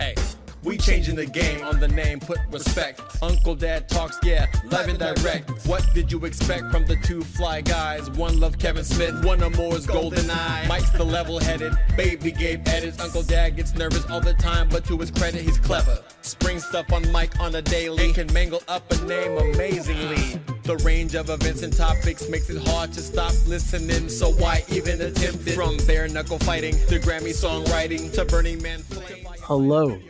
Hey. We changing the game on the name, put respect. Uncle Dad talks, yeah, live and direct. What did you expect from the two fly guys? One love Kevin Smith, one or more's golden eye. Mike's the level headed, baby Gabe edits. Uncle Dad gets nervous all the time, but to his credit, he's clever. Spring stuff on Mike on a daily and can mangle up a name amazingly. The range of events and topics makes it hard to stop listening, so why even attempt it? From bare knuckle fighting to Grammy songwriting to Burning Man flame. Hello,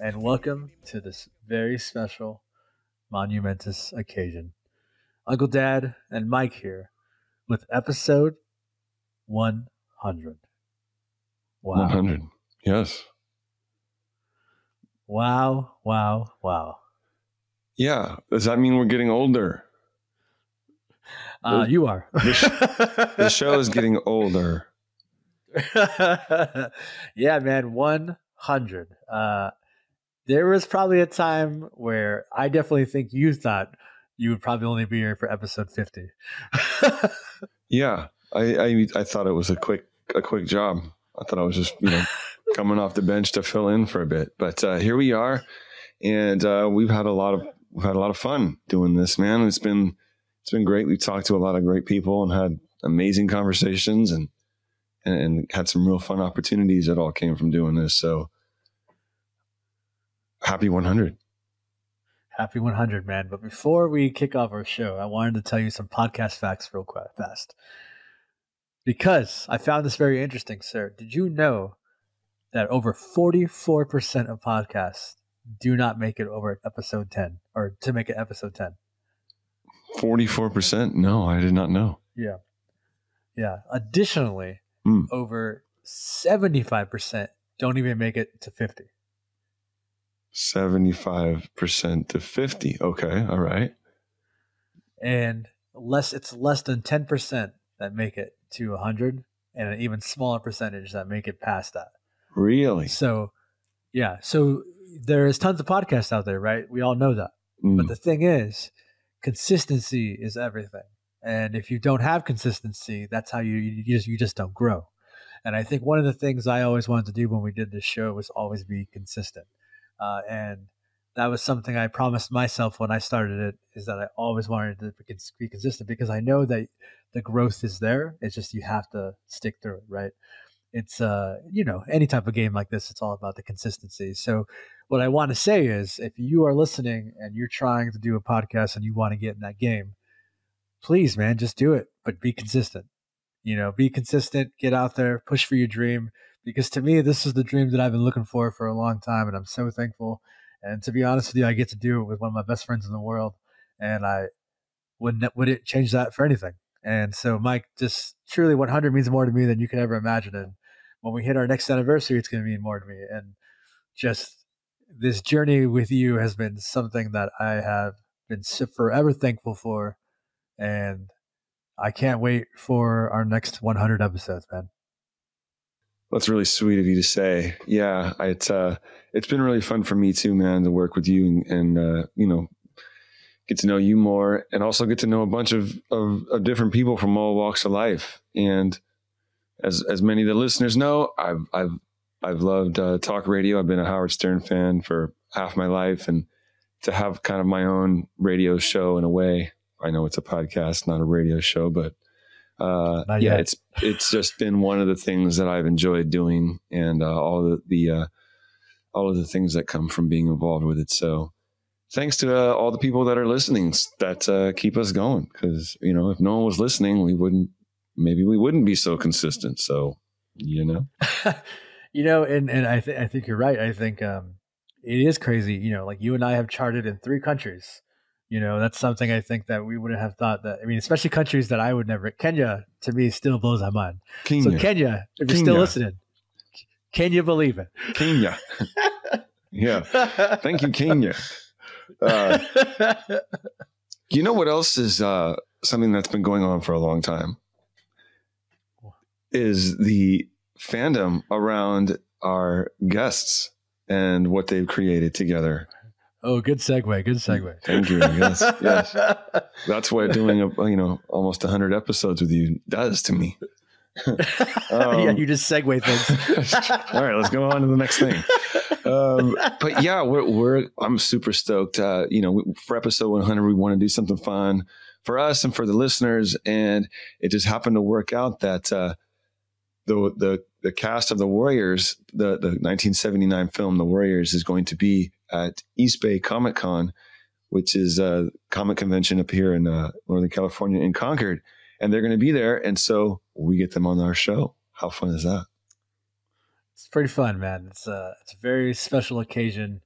and welcome to this very special, monumentous occasion. Uncle Dad and Mike here with episode 100. Wow. 100. Yes. Wow, wow, wow. Yeah. Does that mean we're getting older? Uh, you are. The show is getting older. yeah, man, 100. Uh, there was probably a time where I definitely think you thought you would probably only be here for episode 50. Yeah. I, I I thought it was a quick a quick job. I thought I was just, you know, coming off the bench to fill in for a bit. But uh, here we are. And uh, we've had a lot of we've had a lot of fun doing this, man. It's been it's been great. We've talked to a lot of great people and had amazing conversations and and, and had some real fun opportunities that all came from doing this. So happy 100. Happy 100, man. But before we kick off our show, I wanted to tell you some podcast facts real quick, fast. Because I found this very interesting, sir. Did you know that over 44% of podcasts do not make it over episode 10 or to make it episode 10? 44%? No, I did not know. Yeah. Yeah. Additionally, Hmm. over 75% don't even make it to 50. 75% to 50. Okay. All right. and less it's less than 10% that make it to 100 and an even smaller percentage that make it past that Really? so yeah so there is tons of podcasts out there right we all know that Mm. but the thing is consistency is everything and if you don't have consistency that's how you you just you just don't grow. And i think one of the things i always wanted to do when we did this show was always be consistent. Uh, and that was something i promised myself when i started it is that i always wanted to be consistent because i know that the growth is there. It's just you have to stick through it right? It's uh you know any type of game like this it's all about the consistency. So what I want to say is if you are listening and you're trying to do a podcast and you want to get in that game, please, man, just do it, but be mm-hmm. consistent. You know, be consistent, get out there, push for your dream. Because to me, this is the dream that I've been looking for for a long time, and I'm so thankful. And to be honest with you, I get to do it with one of my best friends in the world, and I wouldn't wouldn't change that for anything. And so, Mike, just truly, 100 means more to me than you could ever imagine. And when we hit our next anniversary, it's going to mean more to me. And just this journey with you has been something that I have been forever thankful for, and I can't wait for our next 100 episodes, man. That's really sweet of you to say. Yeah, it's uh, it's been really fun for me too, man, to work with you and, and uh, you know, get to know you more, and also get to know a bunch of, of of different people from all walks of life. And as as many of the listeners know, I've I've I've loved uh, talk radio. I've been a Howard Stern fan for half my life, and to have kind of my own radio show in a way. I know it's a podcast, not a radio show, but uh, yeah, yet. it's it's just been one of the things that I've enjoyed doing, and uh, all the, the uh, all of the things that come from being involved with it. So, thanks to uh, all the people that are listening that uh, keep us going. Because you know, if no one was listening, we wouldn't. Maybe we wouldn't be so consistent. So, you know, you know, and and I think I think you're right. I think um, it is crazy. You know, like you and I have charted in three countries. You know, that's something I think that we wouldn't have thought that. I mean, especially countries that I would never. Kenya to me still blows my mind. Kenya, So Kenya, if you're still listening, can you believe it? Kenya, yeah. Thank you, Kenya. Uh, you know what else is uh, something that's been going on for a long time? Is the fandom around our guests and what they've created together. Oh, good segue. Good segue. Thank you. Yes, yes. That's what doing a you know almost hundred episodes with you does to me. yeah, Um, you just segue things. All right, let's go on to the next thing. um, but yeah, we're, we're I'm super stoked. Uh, you know, for episode 100, we want to do something fun for us and for the listeners, and it just happened to work out that uh, the the the cast of the Warriors, the the 1979 film The Warriors, is going to be at East Bay Comic Con, which is a comic convention up here in uh, Northern California in Concord, and they're going to be there, and so we get them on our show. How fun is that? It's pretty fun, man. It's a it's a very special occasion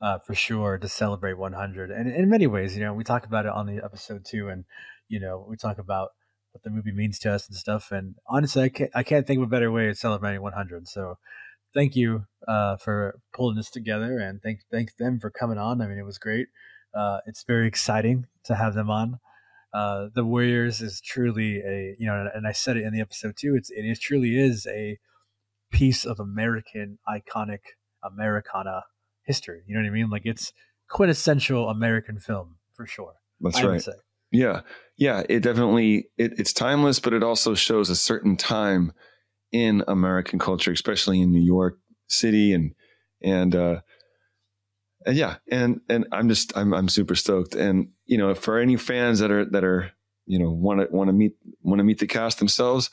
uh, for sure to celebrate 100, and in many ways, you know, we talk about it on the episode too, and you know, we talk about what the movie means to us and stuff. And honestly, I can't I can't think of a better way of celebrating 100. So, thank you uh, for pulling this together, and thank thank them for coming on. I mean, it was great. Uh, it's very exciting to have them on. Uh, the Warriors is truly a you know, and I said it in the episode too. It's it is truly is a piece of American iconic Americana history. You know what I mean? Like it's quintessential American film for sure. That's I right. Yeah, yeah. It definitely it, it's timeless, but it also shows a certain time in American culture, especially in New York City and and uh, and yeah, and and I'm just I'm I'm super stoked. And you know, for any fans that are that are you know want to want to meet want to meet the cast themselves,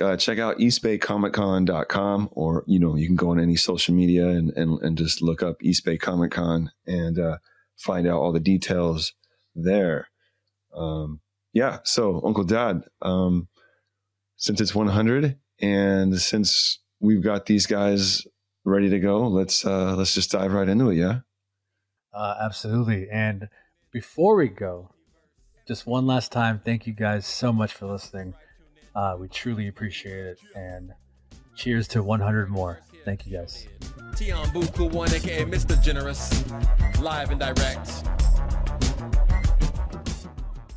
uh, check out eastbaycomiccon.com or, you know, you can go on any social media and, and, and just look up East Bay Comic Con and uh, find out all the details there. Um, yeah. So Uncle Dad, um, since it's 100 and since we've got these guys ready to go, let's, uh, let's just dive right into it. Yeah. Uh, absolutely. And before we go, just one last time, thank you guys so much for listening. Uh, we truly appreciate it. And cheers to 100 more. Thank you guys. Tion Buku one, aka Mr. Generous, live and direct.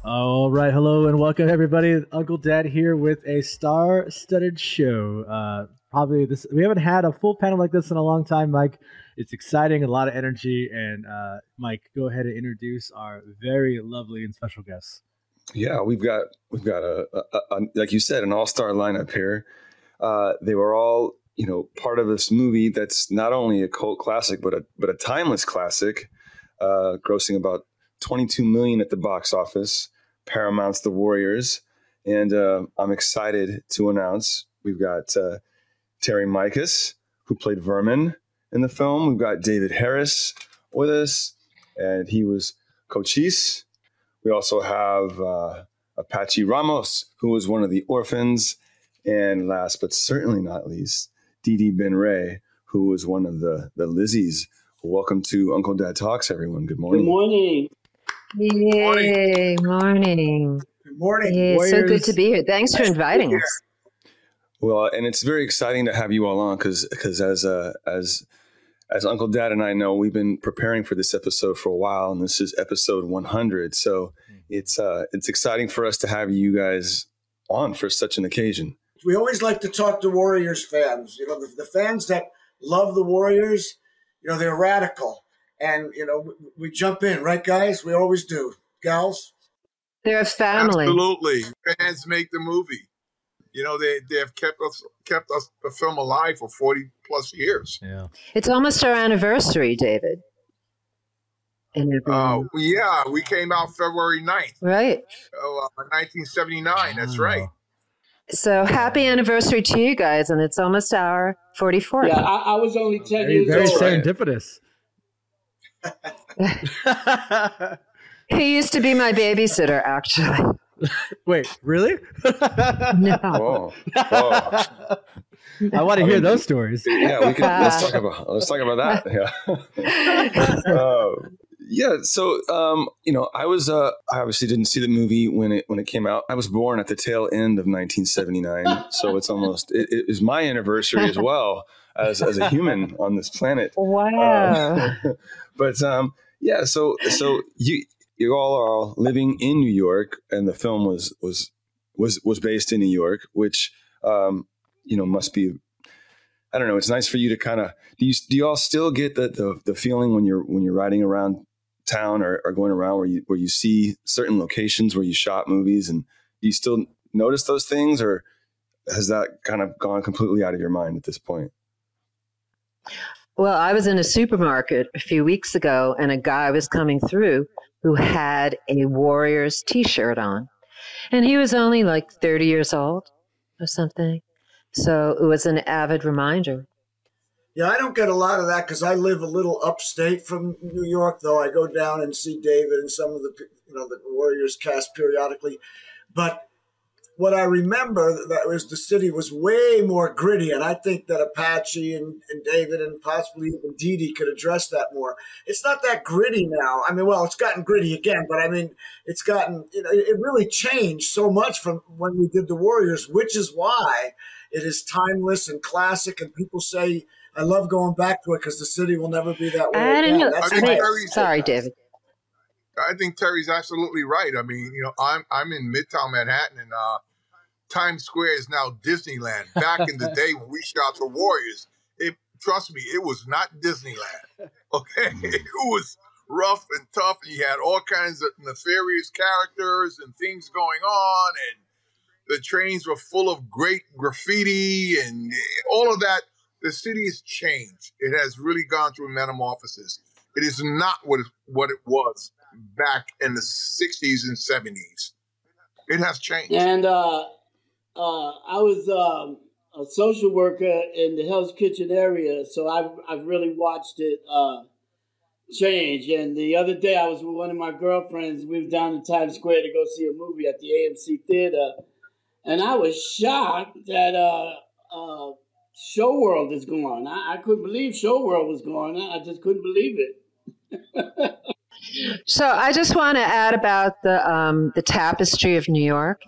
All right, hello and welcome everybody. Uncle Dad here with a star-studded show. Uh, probably this we haven't had a full panel like this in a long time, Mike. It's exciting, a lot of energy, and uh, Mike, go ahead and introduce our very lovely and special guests. Yeah, we've got we've got a, a, a like you said an all star lineup here. Uh, they were all you know part of this movie that's not only a cult classic but a but a timeless classic, uh, grossing about 22 million at the box office. Paramount's The Warriors, and uh, I'm excited to announce we've got uh, Terry Michos who played Vermin in the film. We've got David Harris with us, and he was Cochise we also have uh, Apache Ramos, who was one of the orphans. And last but certainly not least, Dee Benrey, who was one of the, the Lizzies. Welcome to Uncle Dad Talks, everyone. Good morning. Good morning. Yay, morning. Good morning. Yeah, so good to be here. Thanks nice for inviting us. Well, and it's very exciting to have you all on because because as uh, as as Uncle Dad and I know, we've been preparing for this episode for a while, and this is episode 100. So mm-hmm. it's uh, it's exciting for us to have you guys on for such an occasion. We always like to talk to Warriors fans. You know, the, the fans that love the Warriors. You know, they're radical, and you know, we, we jump in, right, guys? We always do, gals. They're a family. Absolutely, fans make the movie. You know they they have kept us kept us the film alive for 40 plus years. Yeah. It's almost our anniversary david. Uh, yeah we came out february 9th right. Oh, uh, 1979 that's right. So happy anniversary to you guys and it's almost our 44th yeah i, I was only 10 very, years very serendipitous he used to be my babysitter actually Wait, really? no. Whoa. Whoa. I want to hear those stories. Yeah, we can. Let's talk about. Let's talk about that. Yeah. uh, yeah. So, um, you know, I was. Uh, I obviously didn't see the movie when it when it came out. I was born at the tail end of 1979, so it's almost. It, it is my anniversary as well as as a human on this planet. Wow. Uh, but um, yeah. So so you you all are all living in New York, and the film was was was was based in New York, which um, you know must be. I don't know. It's nice for you to kind of do. You do you all still get the, the the feeling when you're when you're riding around town or, or going around where you where you see certain locations where you shot movies, and do you still notice those things, or has that kind of gone completely out of your mind at this point? Well, I was in a supermarket a few weeks ago, and a guy was coming through who had a Warriors t shirt on. And he was only like 30 years old or something. So it was an avid reminder. Yeah, I don't get a lot of that because I live a little upstate from New York, though I go down and see David and some of the you know the Warriors cast periodically. But what I remember that was the city was way more gritty, and I think that Apache and, and David and possibly even Dee Dee could address that more. It's not that gritty now. I mean, well, it's gotten gritty again, but I mean, it's gotten you know, it really changed so much from when we did the Warriors, which is why it is timeless and classic, and people say. I love going back to it because the city will never be that way. I don't again. know. That's I mean, I- my- Terry's- sorry, David. I think Terry's absolutely right. I mean, you know, I'm I'm in Midtown Manhattan, and uh, Times Square is now Disneyland. Back in the day when we shot the Warriors, it trust me, it was not Disneyland. Okay, it was rough and tough, and you had all kinds of nefarious characters and things going on, and the trains were full of great graffiti and all of that. The city has changed. It has really gone through metamorphosis. It is not what it, what it was back in the 60s and 70s. It has changed. And uh, uh, I was um, a social worker in the Hell's Kitchen area, so I've, I've really watched it uh, change. And the other day, I was with one of my girlfriends. We were down in Times Square to go see a movie at the AMC Theater. And I was shocked that uh, uh, Show World is gone. I, I couldn't believe Show World was gone. I I just couldn't believe it. So I just want to add about the um, the tapestry of New York.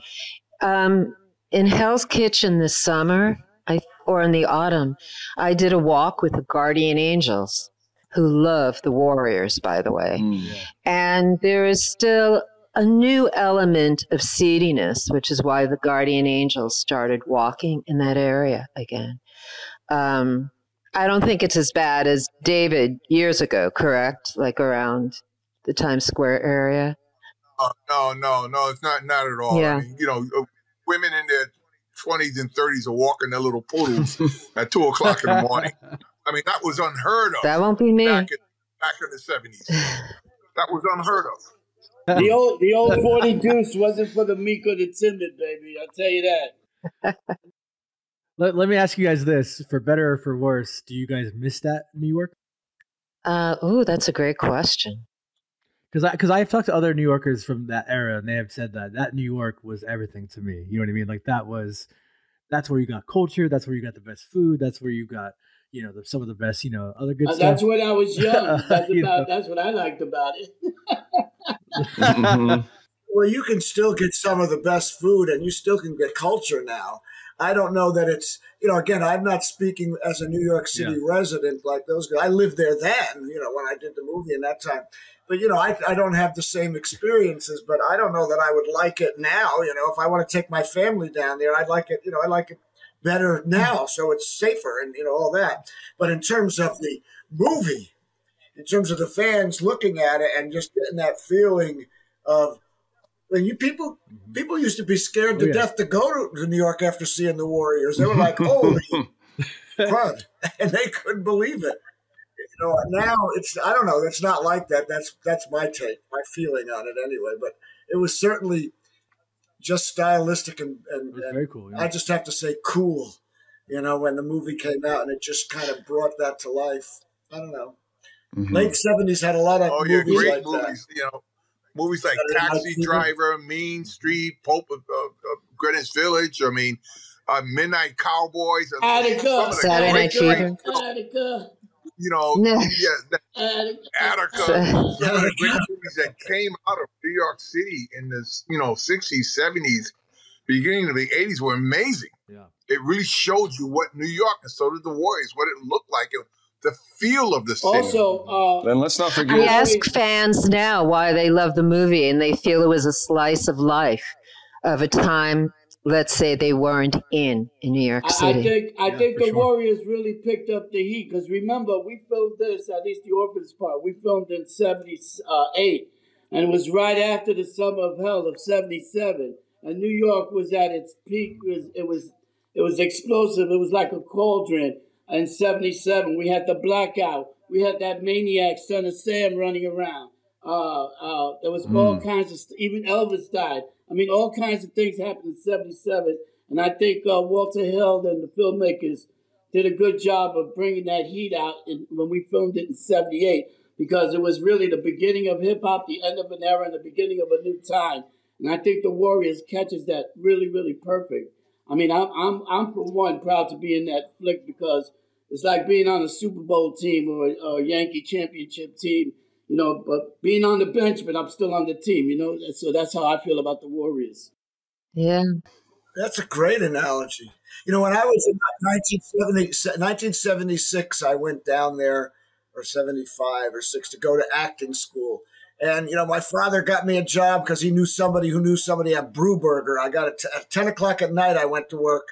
Um, in Hell's Kitchen this summer, I or in the autumn, I did a walk with the Guardian Angels, who love the Warriors, by the way. Mm. And there is still a new element of seediness, which is why the Guardian Angels started walking in that area again. Um, I don't think it's as bad as David years ago, correct? Like around the Times Square area. Uh, no, no, no, it's not not at all. Yeah. I mean, you know, women in their 20s and 30s are walking their little poodles at 2 o'clock in the morning. I mean, that was unheard of That won't be me. back in, back in the 70s. That was unheard of. The old the old 40 deuce wasn't for the meek or the timid, baby. I'll tell you that. Let, let me ask you guys this: for better or for worse, do you guys miss that New York? Uh, oh, that's a great question. Because I because I've talked to other New Yorkers from that era, and they have said that that New York was everything to me. You know what I mean? Like that was that's where you got culture. That's where you got the best food. That's where you got you know the, some of the best you know other good Uh, stuff. that's when I was young. That's You about know. that's what I liked about it. Mhm. Well, you can still get some of the best food and you still can get culture now. I don't know that it's, you know, again, I'm not speaking as a New York City resident like those guys. I lived there then, you know, when I did the movie in that time. But, you know, I, I don't have the same experiences, but I don't know that I would like it now. You know, if I want to take my family down there, I'd like it, you know, I like it better now. So it's safer and, you know, all that. But in terms of the movie, in terms of the fans looking at it and just getting that feeling of, when you people people used to be scared to Oh, yeah. death to go to, to New York after seeing the Warriors. They were like, "Holy crud!" and they couldn't believe it. You know, now it's I don't know. It's not like that. That's that's my take, my feeling on it anyway. But it was certainly just stylistic and and, and very cool. yeah. I just have to say cool. You know, when the movie came out and it just kind of brought that to life. I don't know. Mhm. Late seventies had a lot of Oh, yeah, movies great like that. movies. You know, movies like Saturday Taxi Driver, Mean Street, Pope of, of, of Greenwich Village. I mean, uh, Midnight Cowboys. I mean, Attica. some Saturday Night Fever. Attica. You know, yeah, that Attica. Attica. So- Some of the great movies that came out of New York City in the you know sixties, seventies, beginning of the eighties were amazing. Yeah. It really showed you what New York and so did the Warriors, what it looked like, it, the feel of the city. Also, uh, Then let's not I forget. ask fans now why they love the movie, and they feel it was a slice of life of a time, let's say, they weren't in in New York I, I City. think I Yeah, think the sure. Warriors really picked up the heat because remember we filmed this at least the orphans part. We filmed in '78, and it was right after the summer of hell of '77, and New York was at its peak. It was it was it was explosive. It was like a cauldron. in 77. We had the blackout. We had that maniac son of Sam running around. Uh, uh, there was mm. all hmm. kinds of, even Elvis died. I mean, all kinds of things happened in 77. And I think uh, Walter Hill and the filmmakers did a good job of bringing that heat out in, when we filmed it in 78 because it was really the beginning of hip hop, the end of an era, and the beginning of a new time. And I think the Warriors catches that really, really perfect. I mean, I'm, I'm, I'm for one proud to be in that flick because it's like being on a Super Bowl team or, or a Yankee championship team, you know, but being on the bench, but I'm still on the team, you know. So that's how I feel about the Warriors. Yeah. That's a great analogy. You know, when I was in 1970, 1976, I went down there, or 75 or 6, to go to acting school. And, you know, my father got me a job because he knew somebody who knew somebody at Brewburger. I got it at 10 o'clock at night, I went to work.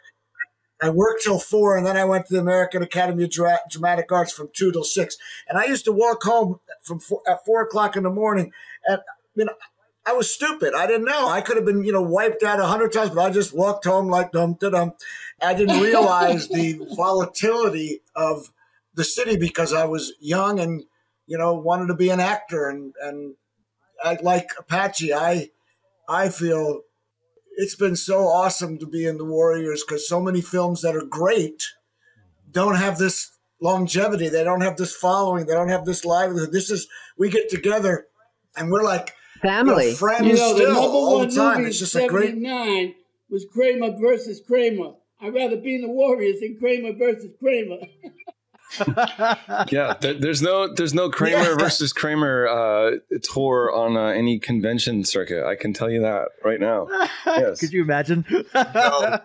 I worked till four, and then I went to the American Academy of Dra- Dramatic Arts from two till six. And I used to walk home from four, at four o'clock in the morning. And you know, I was stupid. I didn't know. I could have been, you know, wiped out a hundred times, but I just walked home like dum dum. I didn't realize the volatility of the city because I was young and, you know, wanted to be an actor. And and I, like Apache, I I feel it's been so awesome to be in the Warriors because so many films that are great don't have this longevity. They don't have this following. They don't have this livelihood. This is we get together and we're like family. You know, friends you know the number one movie in '79 was Kramer versus Kramer. I'd rather be in the Warriors than Kramer versus Kramer. yeah, there's no there's no Kramer yeah. versus Kramer uh, tour on uh, any convention circuit. I can tell you that right now. Yes. Could you imagine? no.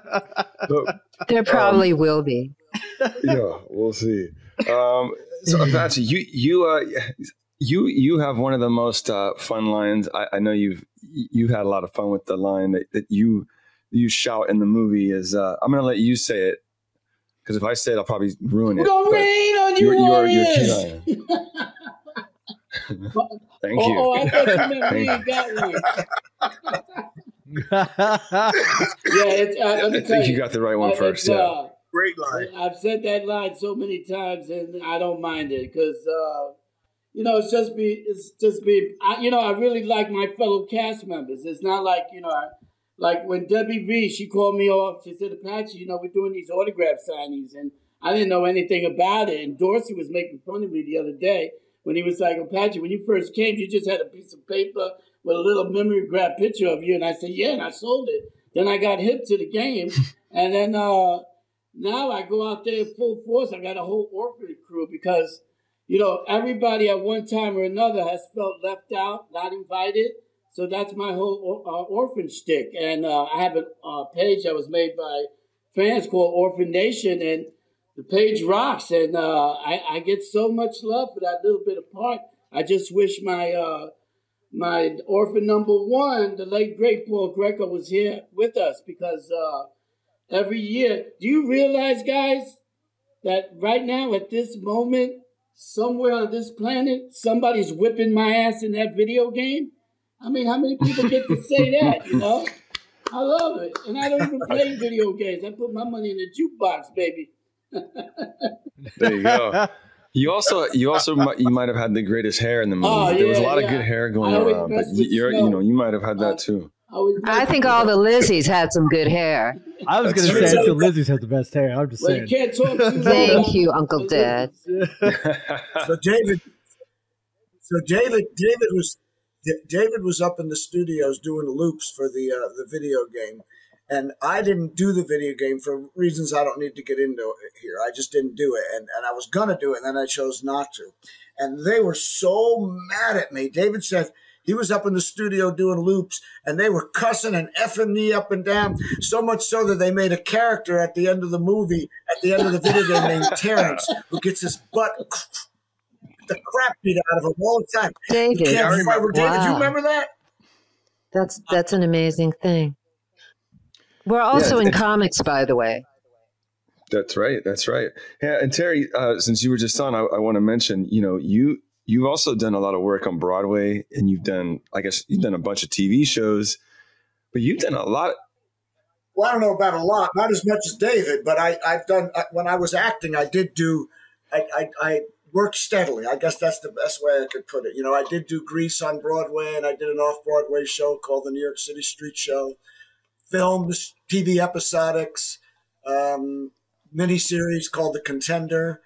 there probably um, will be. yeah, we'll see. Um, so Apache, you you uh, you you have one of the most uh, fun lines. I, I, know you've you've had a lot of fun with the line that, that you you shout in the movie. Is uh, I'm going to let you say it because if I say it, I'll probably ruin it. Go rain on you, you're, you're, you're Thank you. Oh, I thought you meant me got one. yeah, it's, uh, I think you, you, got the right one first. uh, first. Yeah. Great line. I've said that line so many times, and I don't mind it because uh, you know, it's just be, it's just be, I, you know, I really like my fellow cast members. It's not like, you know, I, like when Debbie V, she called me off. She said, Apache, you know, we're doing these autograph signings, and I didn't know anything about it. And Dorsey was making fun of me the other day when he was like, Apache, when you first came, you just had a piece of paper with a little memory grab picture of you, and I said, yeah, and I sold it. Then I got hip to the game, and then uh, now I go out there in full force. I got a whole orphanage crew because you know, everybody at one time or another has felt left out, not invited. So that's my whole uh, orphan stick. And uh, I have a uh, page that was made by fans called Orphan Nation, and the page rocks. And uh, I, I, get so much love for that little bit of part. I just wish my uh, my orphan number one, the late great Paul Greco, was here with us because uh, every year. Do you realize, guys, that right now at this moment somewhere on this planet, somebody's whipping my ass in that video game. I mean, how many people get to say that, you know? I love it. And I don't even play video games. I put my money in the jukebox, baby. there you go. You also, you also, you might have had the greatest hair in the movie. Oh, yeah, there was a lot yeah. of good hair going around, but you're, you know, you might have had that uh, too. I think all the Lizzies had some good hair. I was going to say until Lizzie's had the best hair. I'm just well, saying. You can't talk too Thank you, Uncle Dad. so David, so David, David was David was up in the studios doing loops for the uh, the video game, and I didn't do the video game for reasons I don't need to get into here. I just didn't do it, and and I was gonna do it, and then I chose not to, and they were so mad at me. David said he was up in the studio doing loops and they were cussing and effing me up and down. So much so that they made a character at the end of the movie, at the end of the video game named Terrence, who gets his butt the crap beat out of him all the time. David. You remember, David, wow. you remember that? That's that's an amazing thing. We're also yeah, in comics, by the way. That's right. That's right. Yeah, and Terry, uh, since you were just on, I, I want to mention, you know, you you've also done a lot of work on Broadway and you've done, I guess, you've done a bunch of TV shows, but you've done a lot. well, I don't know about a lot, not as much as David, but I, I've done, when I was acting, I did do, I, I, I worked steadily. I guess that's the best way I could put it. You know, I did do Grease on Broadway and I did an off Broadway show called the New York City Street Show, films, TV episodics, um, miniseries called The Contender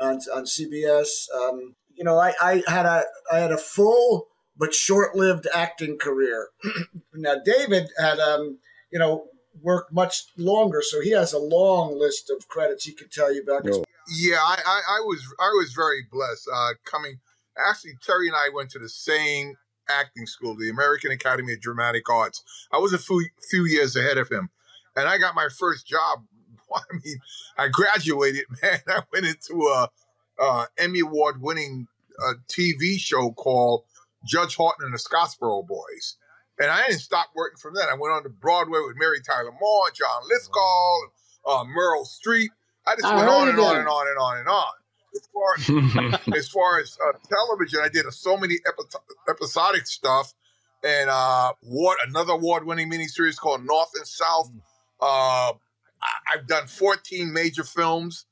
on, on CBS. Um, you know, I, I had a I had a full but short-lived acting career. now, David had um, you know worked much longer, so he has a long list of credits he could tell you about. Yeah, I, I, I, was I was very blessed. Uh, coming, actually, Terry and I went to the same acting school, the American Academy of Dramatic Arts. I was a few, few years ahead of him, and I got my first job. I mean, I graduated, man. I went into a, a Emmy Award winning uh, TV show called Judge Horton and the Scottsboro Boys. And I didn't stop working from that. I went on to Broadway with Mary Tyler Moore, John Lithgow, uh, Meryl Streep. I just I went on and on and on and on and on. As far, as, far as uh, television, I did so many epi- episodic stuff, and uh, what another award-winning miniseries called North and South. Mm. Uh, I- have done 14 major films.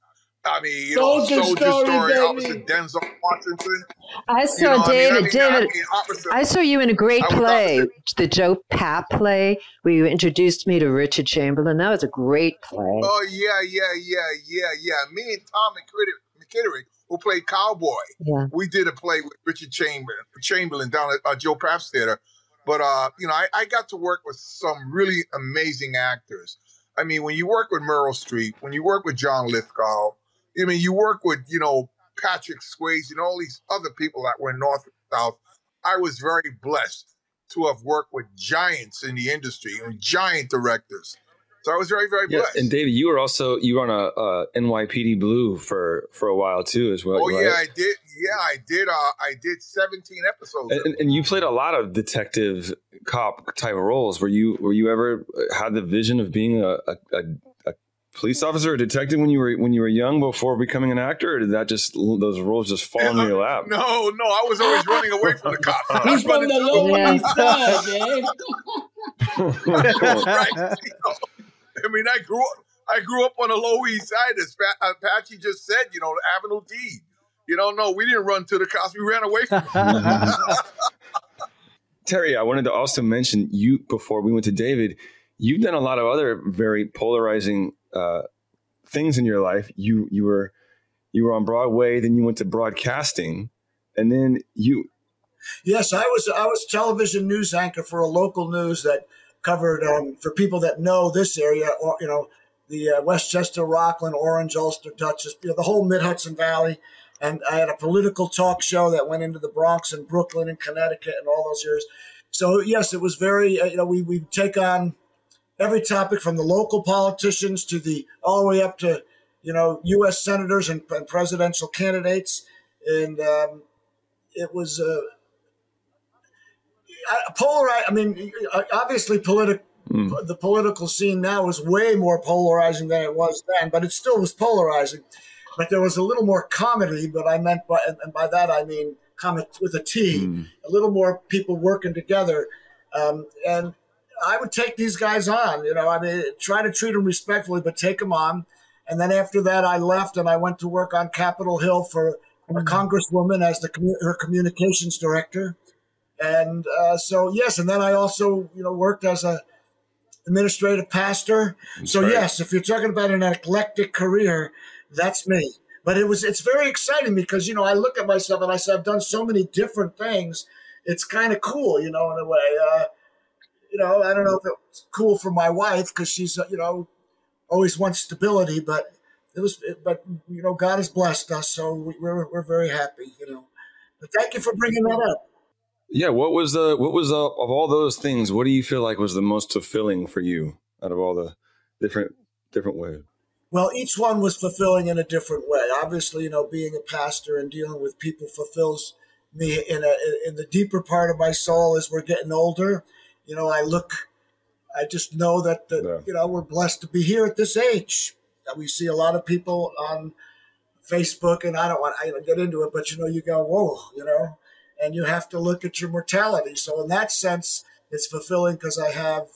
I mean, you know, Soldier, Soldier Story, story opposite Denzel Washington. I saw you know, David. I mean, David, I, mean, opposite, I saw you in a great play, the Joe Papp play, where you introduced me to Richard Chamberlain. That was a great play. Oh yeah, yeah, yeah, yeah, yeah. Me and Tom McKitterick, who played Cowboy, yeah. we did a play with Richard Chamberlain, Chamberlain down at uh, Joe Papp's theater. But uh, you know, I, I got to work with some really amazing actors. I mean, when you work with Meryl Streep, when you work with John Lithgow, I mean, you work with, you know, Patrick Swayze and all these other people that were in North and South. I was very blessed to have worked with giants in the industry and giant directors. So I was very, very blessed. Yeah, and David, you were also you were on a uh, NYPD Blue for for a while too, as well. Oh right? yeah, I did. Yeah, I did. Uh, I did seventeen episodes, and, and, you played a lot of detective cop type of roles. Were you were you ever uh, had the vision of being a, a, a police officer or detective when you were when you were young before becoming an actor, or did that just those roles just fall into your lap? No, no, I was always running away from the cops. He's from the Lower East Side, right. You know, I mean, I grew up. I grew up on the Lower East Side, as Apache uh, just said. You know, Avenue D. You don't know. We didn't run to the cops. We ran away from them. Terry, I wanted to also mention you before we went to David. You've done a lot of other very polarizing uh, things in your life. You you were you were on Broadway, then you went to broadcasting, and then you. Yes, I was I was television news anchor for a local news that covered um, for people that know this area, or you know, the uh, Westchester, Rockland, Orange, Ulster, Dutchess, you know, the whole Mid Hudson Valley. And I had a political talk show that went into the Bronx and Brooklyn and Connecticut and all those years. So yes, it was very uh, you know we we take on every topic from the local politicians to the all the way up to you know U.S. senators and, and presidential candidates, and um, it was uh, polarized. I mean, obviously, political. Mm. The political scene now is way more polarizing than it was then, but it still was polarizing. But there was a little more comedy. But I meant by and by that I mean comic with a T. Mm. A little more people working together, um, and I would take these guys on. You know, I mean, try to treat them respectfully, but take them on. And then after that, I left and I went to work on Capitol Hill for a mm-hmm. congresswoman as the her communications director. And uh, so, yes, and then I also, you know, worked as a administrative pastor. That's so, right. yes, if you're talking about an eclectic career, that's me. But it was it's very exciting because you know I look at myself and I say I've done so many different things. It's kind of cool, you know, in a way. Uh, you know, I don't know if it was cool for my wife because she's, you know, always wants stability, but it was, but you know, God has blessed us, so we're we're very happy, you know. But thank you for bringing that up. Yeah, what was the what was the, of all those things? What do you feel like was the most fulfilling for you out of all the different different ways? Well, each one was fulfilling in a different way. Obviously, you know, being a pastor and dealing with people fulfills me in a in the deeper part of my soul as we're getting older you know, I look, I just know that, the, yeah. you know, we're blessed to be here at this age. That We see a lot of people on Facebook, and I don't want to get into it, but you know, you go, whoa, you know, and you have to look at your mortality. So in that sense, it's fulfilling because I have,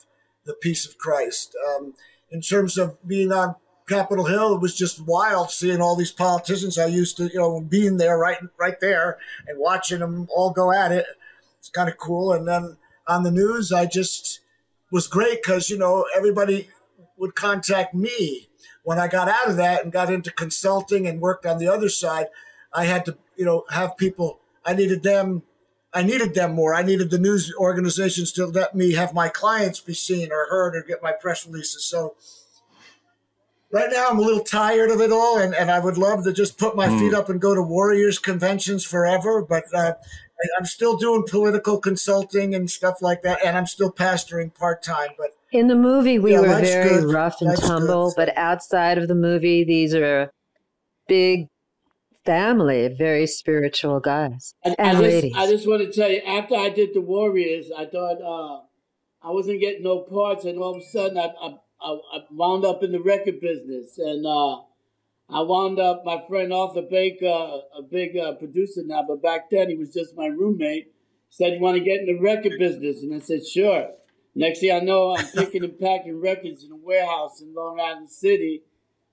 the peace of Christ. Um, in terms of being on Capitol Hill, it was just wild seeing all these politicians. I used to, you know, being there right right there and watching them all go at it. It's kind of cool. And then on the news, I just was great because you know everybody would contact me when I got out of that and got into consulting and worked on the other side. I had to, you know, have people. I needed them. I needed them more. I needed the news organizations to let me have my clients be seen or heard or get my press releases. So right now I'm a little tired of it all, and, and I would love to just put my mm. feet up and go to Warriors conventions forever. But uh, I'm still doing political consulting and stuff like that, and I'm still pastoring part time. But in the movie, we yeah, were very good. rough and life's tumble, good. but outside of the movie, these are big family, very spiritual guys and, and I ladies. Just, I just want to tell you, after I did the Warriors, I thought uh, I wasn't getting no parts, and all of a sudden, I, I I, I wound up in the record business, and uh, I wound up. My friend Arthur Baker, a big uh, producer now, but back then he was just my roommate. Said, "You want to get in the record business?" And I said, "Sure." Next thing I know, I'm picking and packing records in a warehouse in Long Island City.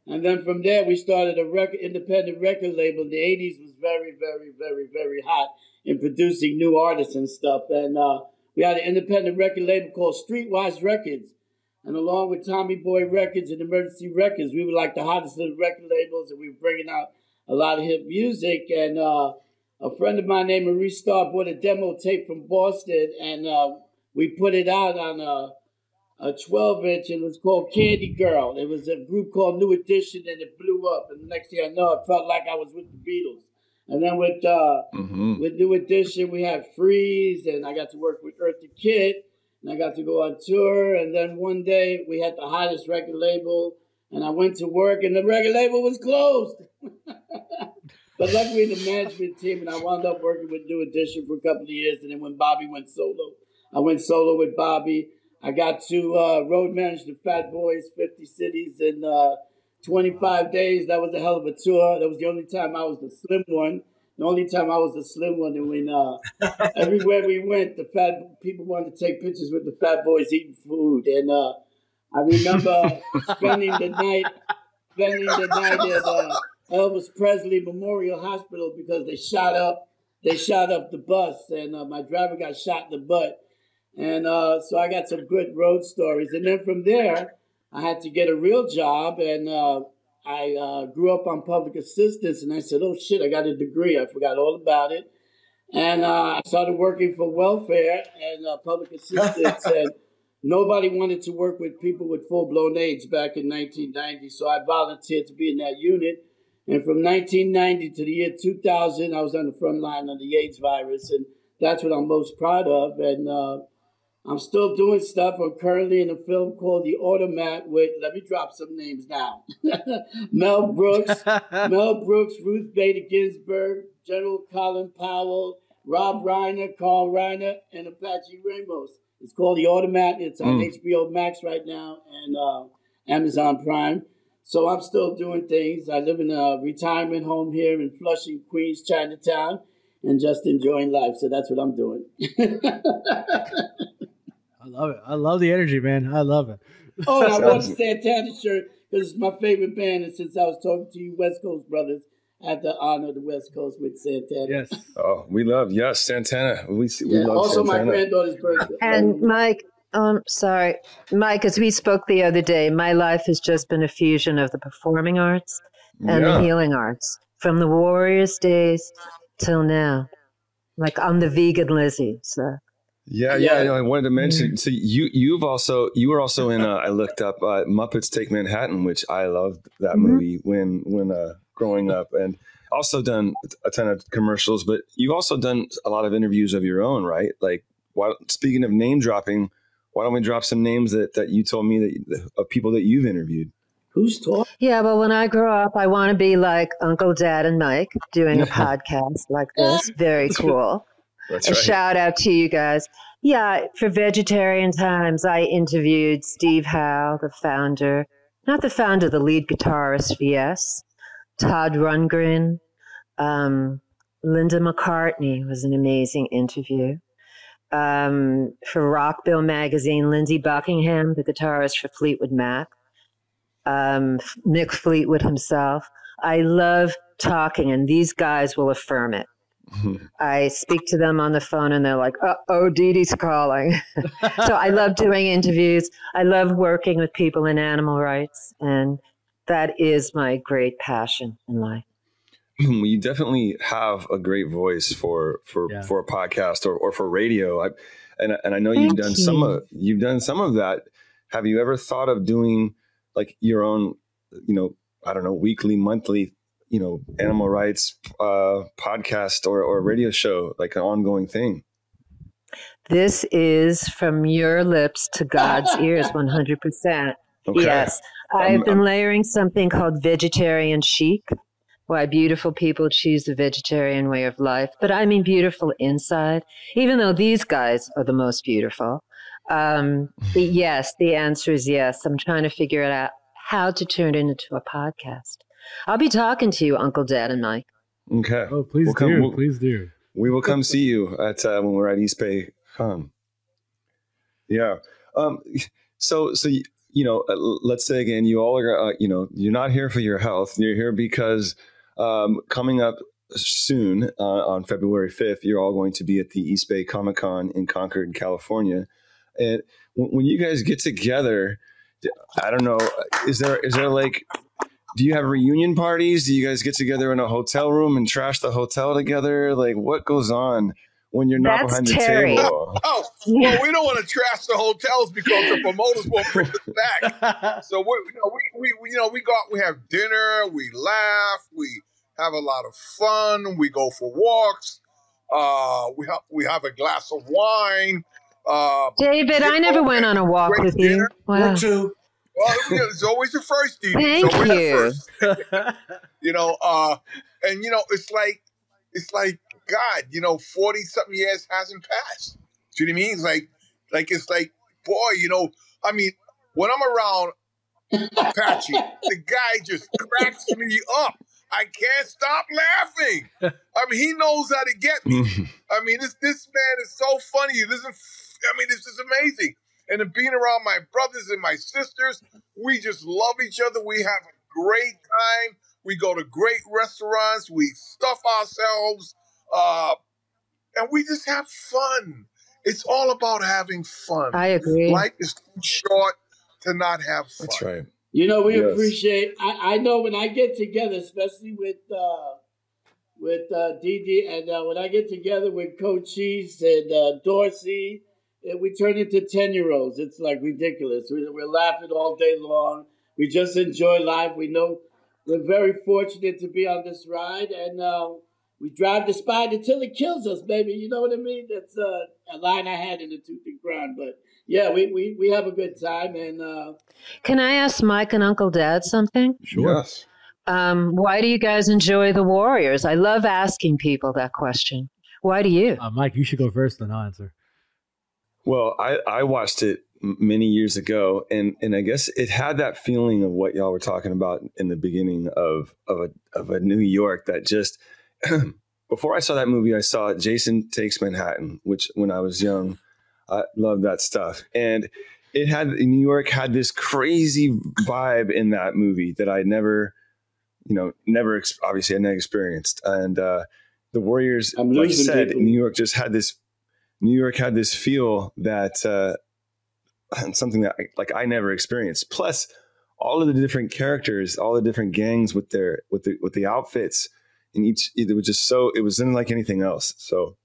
And then from there, we started a record, independent record label. The 80s was very, very, very, very hot in producing new artists and stuff. And uh, we had an independent record label called Streetwise Records. And along with Tommy Boy Records and Emergency Records, we were like the hottest of the record labels, and we were bringing out a lot of hip music. And uh, a friend of mine named Maurice Starr bought a demo tape from Boston, and uh, we put it out on a, a 12 inch, and it was called Candy Girl. It was a group called New Edition, and it blew up. And the next thing I know, it felt like I was with the Beatles. And then with uh, mm-hmm. with New Edition, we had Freeze, and I got to work with Eartha Kitt and I got to go on tour. And then one day we had the hottest record label, and I went to work, and the record label was closed. but luckily, the management team and I wound up working with New Edition for a couple of years. And then when Bobby went solo, I went solo with Bobby. I got to uh, road manage the Fat Boys, 50 cities in uh, 25 days. That was a hell of a tour. That was the only time I was the slim one. The only time I was a slim one, and when uh, everywhere we went, the fat people wanted to take pictures with the fat boys eating food, and uh, I remember spending the night, spending the night at uh, Elvis Presley Memorial Hospital because they shot up, they shot up the bus, and uh, my driver got shot in the butt, and uh, so I got some good road stories, and then from there, I had to get a real job, and uh, I uh, grew up on public assistance, and I said, "Oh shit, I got a degree. I forgot all about it." And uh, I started working for welfare and uh, public assistance, and nobody wanted to work with people with full blown AIDS back in 1990. So I volunteered to be in that unit. And from 1990 to the year 2000, I was on the front line of the AIDS virus, and that's what I'm most proud of. And uh, I'm still doing stuff. I'm currently in a film called The Automat with, let me drop some names now Mel Brooks, Mel Brooks, Ruth Bader Ginsburg, General Colin Powell, Rob Reiner, Carl Reiner, and Apache Ramos. It's called The Automat. It's on mm. HBO Max right now and uh, Amazon Prime. So I'm still doing things. I live in a retirement home here in Flushing, Queens, Chinatown, and just enjoying life. So that's what I'm doing. I love it. I love the energy, man. I love it. Oh, I wore the Santana shirt because it's my favorite band, and since I was talking to you, West Coast brothers, I had to honor the West Coast with Santana. Yes. Oh, we love yes, Santana. We, we yeah. love also Santana. my granddaughter's birthday. And Mike, um, sorry, Mike. As we spoke the other day, my life has just been a fusion of the performing arts and yeah. the healing arts from the Warriors days till now. Like I'm the vegan Lizzie, so. Yeah, yeah. yeah I wanted to mention. Mm. So you you've also you were also in. Uh, I looked up uh, Muppets Take Manhattan, which I loved that mm-hmm. movie when when uh, growing up, and also done a ton of commercials. But you've also done a lot of interviews of your own, right? Like, why, speaking of name dropping, why don't we drop some names that that you told me that of people that you've interviewed? Who's talking? Yeah, well, when I grow up, I want to be like Uncle Dad and Mike doing a podcast like this. Very cool. That's a right. shout out to you guys. Yeah, for Vegetarian Times, I interviewed Steve Howe, the founder, not the founder, the lead guitarist for Yes, Todd Rundgren, um, Linda McCartney was an amazing interview. Um, for Rockbill magazine, Lindsey Buckingham, the guitarist for Fleetwood Mac, um, Mick Fleetwood himself. I love talking, and these guys will affirm it. I speak to them on the phone and they're like, oh, oh Dee Dee's calling. so I love doing interviews. I love working with people in animal rights. And that is my great passion in life. you definitely have a great voice for for Yeah. for a podcast or, or for radio. I, and and I know Thank you've done some of you've done some of that. Have you ever thought of doing like your own, you know, I don't know, weekly, monthly, you know, animal rights uh, podcast or or radio show, like an ongoing thing? This is from your lips to God's ears, 100%. Okay. Yes. I've I'm- been layering something called vegetarian chic. Why beautiful people choose the vegetarian way of life. But I mean beautiful inside, even though these guys are the most beautiful. Um, the- yes, the answer is yes. I'm trying to figure it out how to turn it into a podcast. I'll be talking to you, Uncle Dad and Mike. Okay. Oh, please We'll come- do. we'll- please do. We will come see you at uh, when we're at East Bay Con. Yeah. Um, so so you know, uh, let's say again, you all are uh, you know you're not here for your health. You're here because um, coming up soon uh, on February 5th, you're all going to be at the East Bay Comic Con in Concord, California. And when, when you guys get together, I don't know, is there is there like do you have reunion parties? Do you guys get together in a hotel room and trash the hotel together? Like, what goes on when you're not That's behind the Terry. table? Oh, well, we don't want to trash the hotels because the promoters won't bring us back. So we, you know, we, we, we, you know, we go out, we have dinner, we laugh, we have a lot of fun, we go for walks, uh, we have we have a glass of wine. Uh, David, I never went on a walk Great with you. dinner. Wow. Me too. Well, it's always the first, Dee. Dee. Thank always you. first. you know, uh, and you know, it's like, it's like God, you know, forty something years hasn't passed. Do you know what I mean? It's like, like it's like, boy, you know, I mean, when I'm around Apache, the guy just cracks me up. I can't stop laughing. I mean, he knows how to get me. I mean, this this man is so funny. He doesn't. I mean, this is amazing. And then being around my brothers and my sisters, we just love each other. We have a great time. We go to great restaurants. We stuff ourselves, uh, and we just have fun. It's all about having fun. I agree. Life is too short to not have fun. That's right. You know, we Yes. appreciate. I, I know when I get together, especially with uh, with uh, Dee Dee, and uh, when I get together with Cochise and uh, Dorsey, and we turn into ten year olds. It's like ridiculous. We, we're laughing all day long. We just enjoy life. We know we're very fortunate to be on this ride, and uh, we drive the spider till it kills us, baby. You know what I mean? That's uh, a line I had in the Tooth and Crown, but. Yeah, we, we, we have a good time, and uh, Can I ask Mike and Uncle Dad something? Sure. Yes. Um, why do you guys enjoy the Warriors? I love asking people that question. Why do you? Uh, Mike, you should go first, then I'll answer. Well, I, I watched it many years ago, and, and I guess it had that feeling of what y'all were talking about in the beginning of of a of a New York that just before I saw that movie, I saw Jason Takes Manhattan, which when I was young, I loved that stuff, and it had New York had this crazy vibe in that movie that I never, you know, never obviously I never experienced, and uh, the Warriors, I'm like you said, people. New York just had this New York had this feel that uh, something that I, like I never experienced. Plus, all of the different characters, all the different gangs with their with the with the outfits, and each it was just so it was unlike anything else. So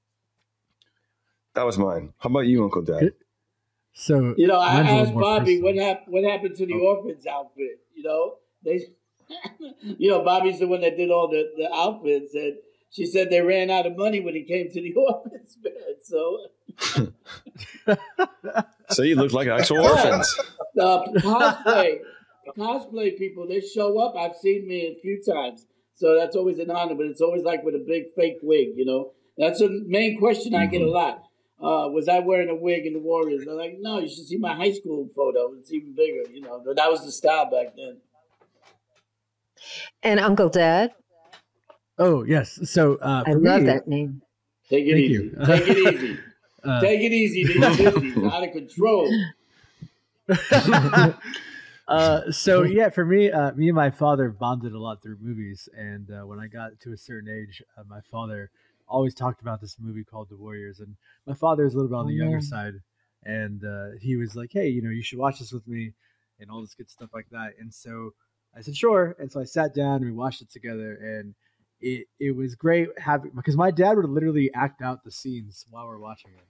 that was mine. How about you, Uncle Dad? So You know, I mine's a little asked Bobbie personal. what happened. What happened to the orphans outfit? You know, they, you know, Bobbie's the one that did all the, the outfits, and she said they ran out of money when it came to the orphans bed. So, So you look like actual orphans. uh, cosplay, cosplay people, they show up. I've seen me a few times, so that's always an honor. But it's always like with a big fake wig. You know, that's the main question I get a lot. Uh, was I wearing a wig in the Warriors? They're like, no, you should see my high school photo. It's even bigger, you know. But that was the style back then. And Uncle Dad? Oh yes. So uh, I for love me, that name. Take it Thank easy. you. Take it easy. Uh, Take it easy. This is out of control. uh, so yeah, for me, uh, me and my father bonded a lot through movies, and uh, when I got to a certain age, uh, my father always talked about this movie called The Warriors, and my father is a little bit on the oh, younger side, and uh, he was like, "Hey, you know, you should watch this with me," and all this good stuff like that. And so I said, "Sure," and so I sat down and we watched it together, and it it was great having because my dad would literally act out the scenes while we're watching it.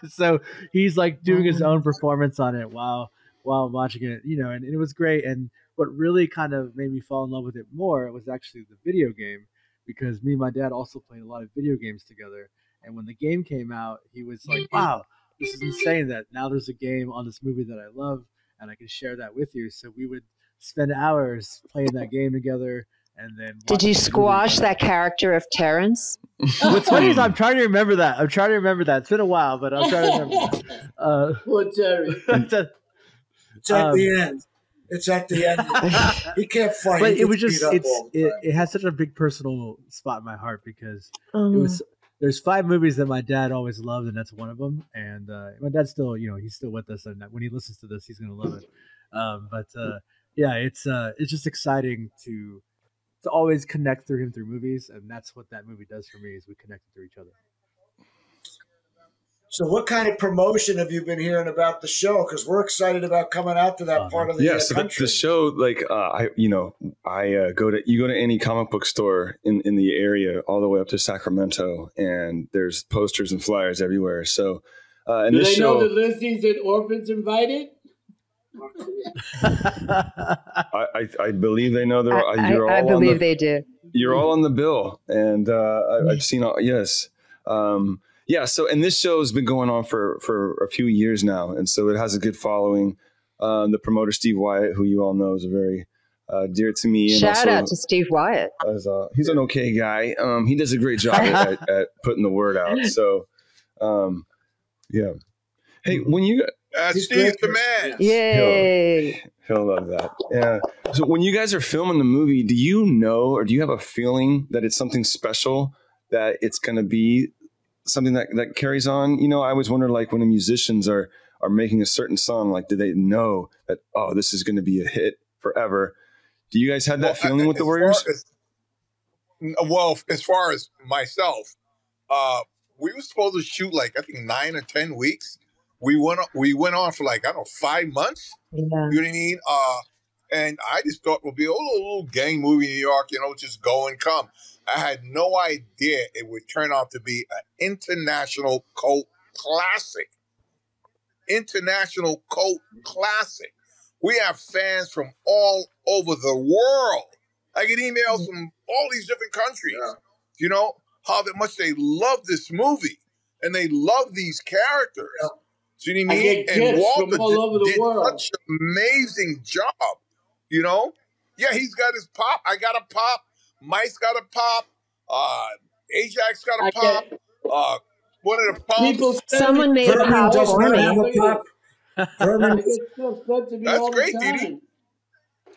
so he's like doing his oh. own performance on it while while watching it, you know, and, and, it was great. And what really kind of made me fall in love with it more was actually the video game because me and my dad also played a lot of video games together. And when the game came out, he was like, "Wow, this is insane! That now there's a game on this movie that I love, and I can share that with you." So we would spend hours playing that game together and then did you squash that character of Terrence? What's funny is I'm trying to remember that. I'm trying to remember that. It's been a while, but I'm trying to remember that. Uh, Poor Terry. it's at um, the end. It's at the end. he can't fight. But it was just it's it, it, has such a big personal spot in my heart because um. it was there's five movies that my dad always loved, and that's one of them. And uh, my dad's still, you know, he's still with us, and when he listens to this, he's gonna love it. Um, but uh, yeah, it's uh, it's just exciting to to always connect through him through movies, and that's what that movie does for me is we connect through each other. So, what kind of promotion have you been hearing about the show? Because we're excited about coming out to that uh, part of the yeah. Uh, so country. The, the show, like uh, I, you know, I uh, go to you go to any comic book store in in the area, all the way up to Sacramento, and there's posters and flyers everywhere. So, uh, and do this they show, know the listings and orphans invited? I, I, I, believe they know they're. I, you're I, all I believe the, they do. You're all on the bill, and uh, I, have seen all. Yes, um, yeah. So, and this show has been going on for for a few years now, and so it has a good following. Um, the promoter Steve Wyatt, who you all know, is a very uh, dear to me. And Shout also, out to Steve Wyatt. As, uh, he's an okay guy. Um, he does a great job at, at, putting the word out. So, um, yeah. Hey, when you uh, Steve's the man. Yay. He'll, he'll love that. Yeah. So when you guys are filming the movie, do you know or do you have a feeling that it's something special that it's going to be something that, that carries on? You know, I always wonder like when the musicians are are making a certain song, like do they know that oh this is going to be a hit forever? Do you guys have that well, feeling with the Warriors? As, well, as far as myself, uh, we were supposed to shoot like I think nine or ten weeks we went on, we went on for like I don't know five months. Yeah. You know what I mean? Uh, and I just thought it would be a little, little gang movie in New York, you know, just go and come. I had no idea it would turn out to be an international cult classic. International cult classic. We have fans from all over the world. I get emails from all these different countries. Yeah. You know how much they love this movie and they love these characters. Yeah. Do you know what I mean? and Walter from all over the did world. such an amazing job. You know? Yeah, he's got his pop. I got a pop. Mike's got a pop. Uh, Ajax got a I pop. Uh, one of the pops. People Someone made a pop for me. That's great, Dee Dee.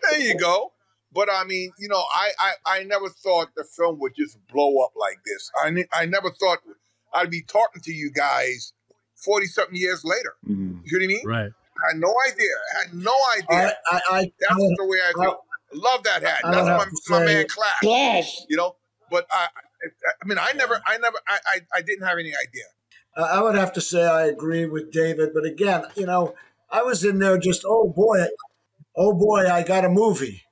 There you go. But I mean, you know, I, I I never thought the film would just blow up like this. I I never thought I'd be talking to you guys 40 something years later. Mm-hmm. You know what I mean? Right. I had no idea. I had no idea. I, I, I That's I, the way I feel. Love that hat. That's my, my man Clash. Clash. You know, but I, I mean, I never, I never, I, I, I didn't have any idea. I would have to say I agree with David, but again, you know, I was in there just, oh boy, oh boy, I got a movie.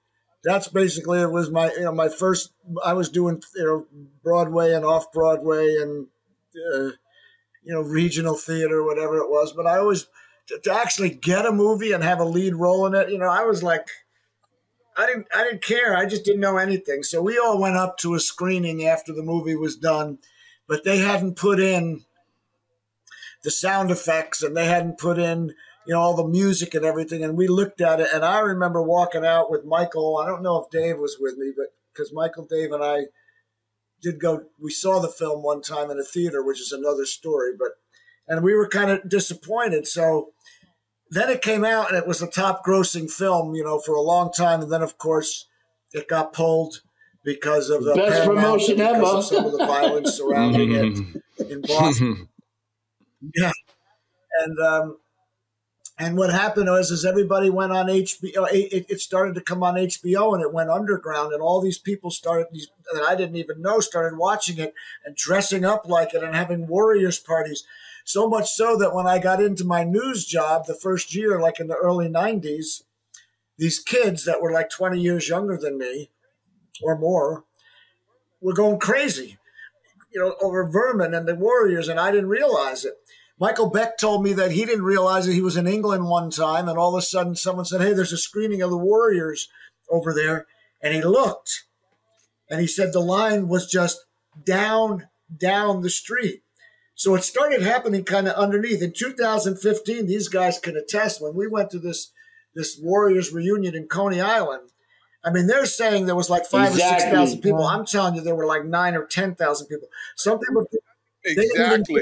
That's basically it was my, you know, my first. I was doing, you know, Broadway and off Broadway and. Uh, you know, regional theater, whatever it was. But I always, to, to, actually get a movie and have a lead role in it, you know, I was like, I didn't, I didn't care. I just didn't know anything. So we all went up to a screening after the movie was done, but they hadn't put in the sound effects and they hadn't put in, you know, all the music and everything. And we looked at it, and I remember walking out with Michael. I don't know if Dave was with me, but because Michael, Dave, and I did go. We saw the film one time in a theater, which is another story. But and we were kind of disappointed. So then it came out, and it was the top grossing film, you know, for a long time. And then of course it got pulled because of the best promotion ever. some of the violence surrounding it in Boston. Yeah, and um, and what happened was, is everybody went on HBO. Uh, it, it, started to come on HBO, and it went underground, and all these people started these that I didn't even know started watching it and dressing up like it and having Warriors parties. So much so that when I got into my news job the first year, like in the early '90s, these kids that were like 20 years younger than me or more were going crazy, you know, over Vermin and the Warriors, and I didn't realize it. Michael Beck told me that he didn't realize that he was in England one time, and all of a sudden someone said, Hey, there's a screening of the Warriors over there. And he looked and he said the line was just down, down the street. So it started happening kind of underneath. In 2015, these guys can attest when we went to this this Warriors reunion in Coney Island. I mean, they're saying there was like five exactly. or six thousand people. I'm telling you, there were like nine or ten thousand people. Some people exactly.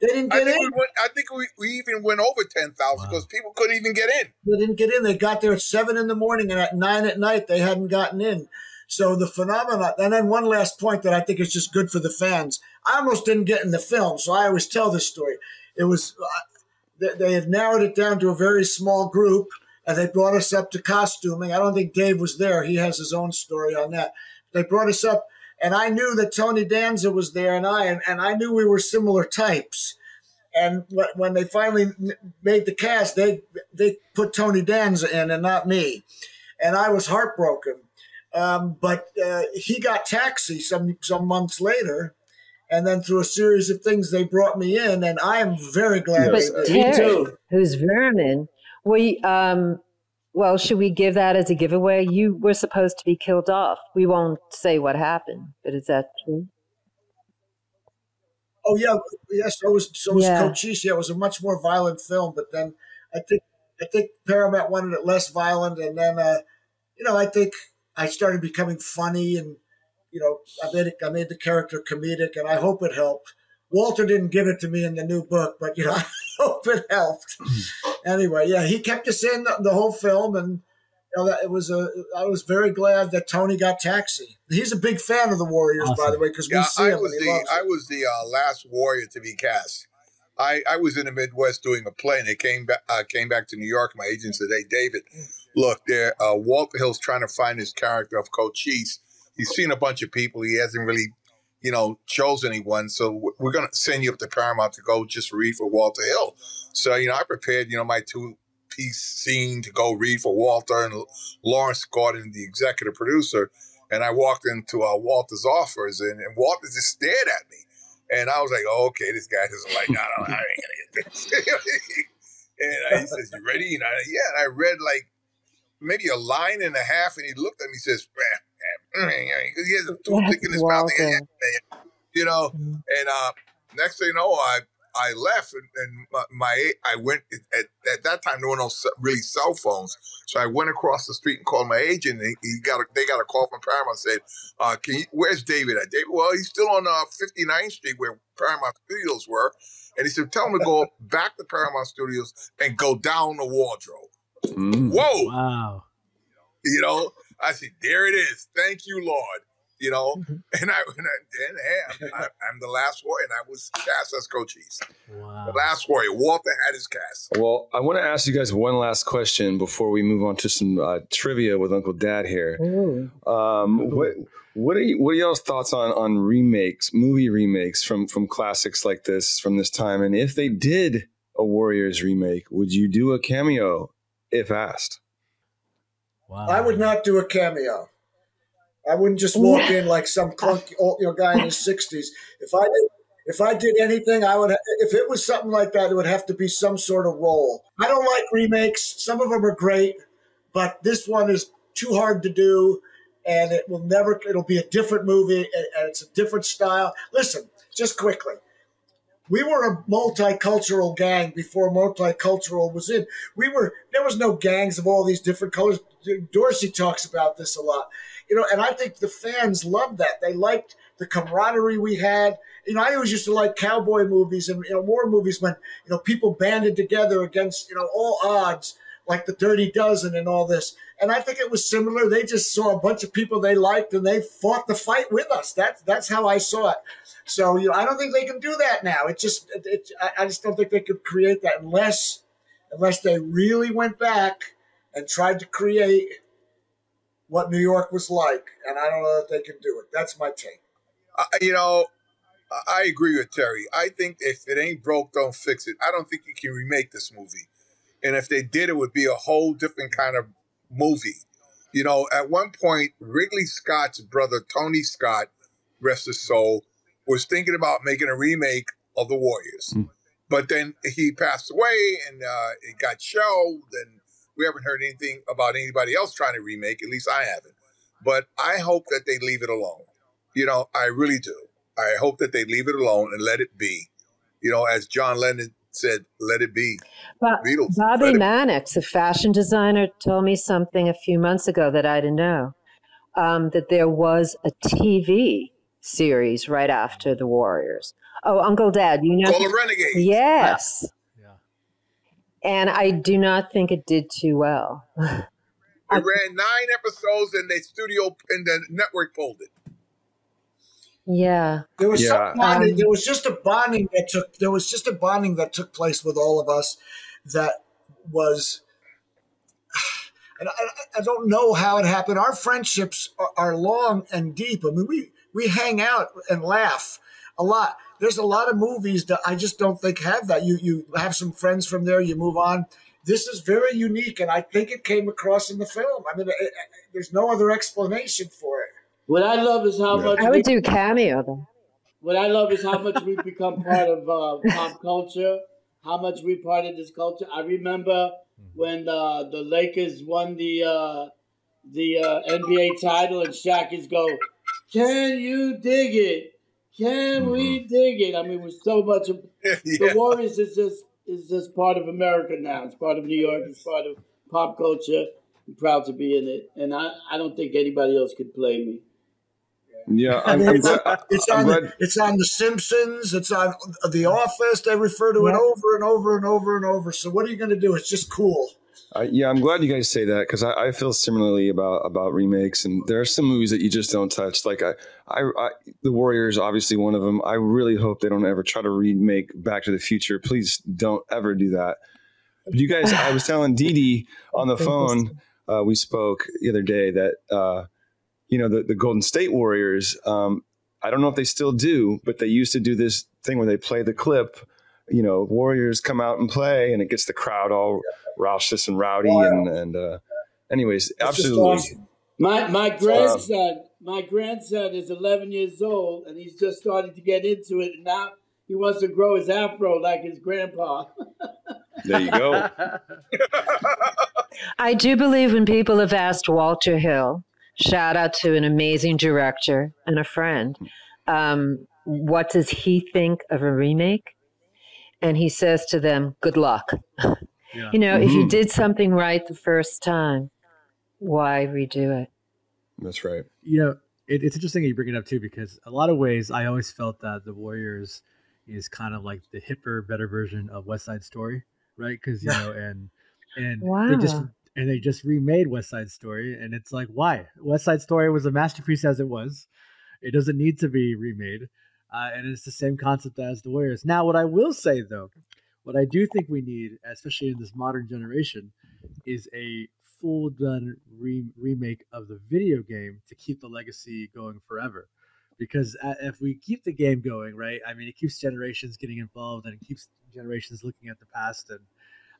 They didn't get I in. Went, I think we, we even went over 10,000 because wow. people couldn't even get in. They didn't get in. They got there at 7 in the morning and at 9 at night they hadn't gotten in. So the phenomenon, and then one last point that I think is just good for the fans. I almost didn't get in the film, so I always tell this story. It was, uh, they had narrowed it down to a very small group and they brought us up to costuming. I don't think Dave was there. He has his own story on that. They brought us up and I knew that Tony Danza was there, and I and, and I knew we were similar types. And when they finally made the cast, they they put Tony Danza in and not me, and I was heartbroken. Um, but uh, he got Taxi some some months later, and then through a series of things, they brought me in, and I am very glad. But Terry, who's Vermin, we um, well, should we give that as a giveaway? You were supposed to be killed off. We won't say what happened, but is that true? Oh yeah, yes. So was so was yeah. Cochise. Yeah, it was a much more violent film, but then I think I think Paramount wanted it less violent, and then uh, you know I think I started becoming funny, and you know I made it, I made the character comedic, and I hope it helped. Walter didn't give it to me in the new book, but you know I hope it helped. anyway, yeah, he kept us in the, the whole film, and you know, that it was a. I was very glad that Tony got Taxi. He's a big fan of the Warriors, awesome. by the way, because yeah, we see I him. Was the, I was the uh, last Warrior to be cast. I, I was in the Midwest doing a play, and they came back. Uh, came back to New York. My agent said, "Hey, David, look, there. Uh, Walter Hill's trying to find his character of Cochise. He's seen a bunch of people. He hasn't really you know, chose anyone. So we're going to send you up to Paramount to go just read for Walter Hill. So, you know, I prepared, you know, my two piece scene to go read for Walter and Lawrence Gordon, the executive producer. And I walked into uh, Walter's office and, and Walter just stared at me. And I was like, oh, okay, this guy doesn't like, I, don't, I ain't to get this. and uh, he says, you ready? And I, yeah, and I read like maybe a line and a half. And he looked at me and says, because he has a toothpick in his mouth. You know, mm-hmm. and uh, next thing you know, I I left and, and my, my, I went at, at that time there were no really cell phones, so I went across the street and called my agent. And he got a, they got a call from Paramount said, uh, "Can you, where's David at?" David, well, he's still on uh, 59th Street where Paramount Studios were, and he said, "Tell him to go back to Paramount Studios and go down the wardrobe." Mm, Whoa! Wow! You know, I said, there it is. Thank you, Lord. You know, mm-hmm. and I, and I then hey, I'm, I'm, the last warrior, and I was cast as Cochise. Wow. The last warrior. Walter had his cast. Well, I want to ask you guys one last question before we move on to some uh, trivia with Uncle Dad here. Um, what what are you, what are y'all's thoughts on on remakes, movie remakes from from classics like this from this time? And if they did a Warriors remake, would you do a cameo if asked? Wow. I would not do a cameo. I wouldn't just walk in like some clunky old you know, guy in his sixties. If I did, if I did anything, I would. If it was something like that, it would have to be some sort of role. I don't like remakes. Some of them are great, but this one is too hard to do, and it will never. It'll be a different movie, and it's a different style. Listen, just quickly we were a multicultural gang before multicultural was in. We were there was no gangs of all these different colors. Dorsey talks about this a lot, you know, and I think the fans loved that. They liked the camaraderie we had. You know, I always used to like cowboy movies and you know war movies when you know people banded together against you know all odds. Like the Dirty Dozen and all this. And I think it was similar. They just saw a bunch of people they liked and they fought the fight with us. That's that's how I saw it. So you know, I don't think they can do that now. It just, it, it, I just don't think they could create that unless, unless they really went back and tried to create what New York was like. And I don't know if they can do it. That's my take. Uh, you know, I agree with Terry. I think if it ain't broke, don't fix it. I don't think you can remake this movie. And if they did, it would be a whole different kind of movie. You know, at one point, Ridley Scott's brother, Tony Scott, rest his soul, was thinking about making a remake of The Warriors. Mm. But then he passed away and uh, it got shelved, and we haven't heard anything about anybody else trying to remake. At least I haven't. But I hope that they leave it alone. You know, I really do. I hope that they leave it alone and let it be. You know, as John Lennon said, let it be. But Beatles, Bobbie Mannix, a fashion designer, told me something a few months ago that I didn't know um, that there was a TV series right after the Warriors. Oh, Uncle Dad, you know. Call the Renegades. Yes. Yeah. And I do not think it did too well. It ran nine episodes and the studio and the network pulled it. Yeah. There was Yeah. some bonding, Um, there was just a bonding that took there was just a bonding that took place with all of us that was and I, I don't know how it happened. Our friendships are, are long and deep. I mean, we we hang out and laugh a lot. There's a lot of movies that I just don't think have that. You you have some friends from there, you move on. This is very unique, and I think it came across in the film. I mean, it, it, there's no other explanation for it. What I love is how much I we, would do cameo though. what I love is how much we've become part of uh, pop culture. How much we part of this culture. I remember when uh, the Lakers won the uh, the uh, NBA title, and Shaq is go, "Can you dig it? Can we dig it?" I mean, with so much of the yeah. Warriors is just is just part of America now. It's part of New York. It's part of pop culture. I'm proud to be in it, and I, I don't think anybody else could play me. Yeah, I'm, I'm it's, glad, it's on the, it's on The Simpsons. It's on The Office. They refer to it over and over and over and over. So what are you going to do? It's just cool. I, yeah, I'm glad you guys say that because I, I feel similarly about about remakes, and there are some movies that you just don't touch. Like I, I, I, The Warriors, obviously one of them. I really hope they don't ever try to remake Back to the Future. Please don't ever do that. But you guys, I was telling Dee Dee on the phone. Uh, we spoke the other day that uh, you know the, the Golden State Warriors. Um, I don't know if they still do, but they used to do this thing where they play the clip. You know, Warriors come out and play, and it gets the crowd all raucous and rowdy. And, and uh, anyways, It's absolutely. awesome. My my grandson, my grandson is 11 years old, and he's just starting to get into it. And now he wants to grow his afro like his grandpa. There you go. I do believe when people have asked Walter Hill, shout out to an amazing director and a friend, um, what does he think of a remake? And he says to them, good luck. Yeah. You know, if you Mhm. did something right the first time, why redo it? That's right. you know, it, it's interesting that you bring it up too because a lot of ways I always felt that the Warriors is kind of like the hipper, better version of West Side Story, right? Because you know, and and they just Wow. And they just remade West Side Story, and it's like, why? West Side Story was a masterpiece as it was. It doesn't need to be remade, uh, and it's the same concept as the Warriors. Now, what I will say though, what I do think we need, especially in this modern generation, is a full done re- remake of the video game to keep the legacy going forever. Because uh, if we keep the game going, right, I mean, it keeps generations getting involved and it keeps generations looking at the past. And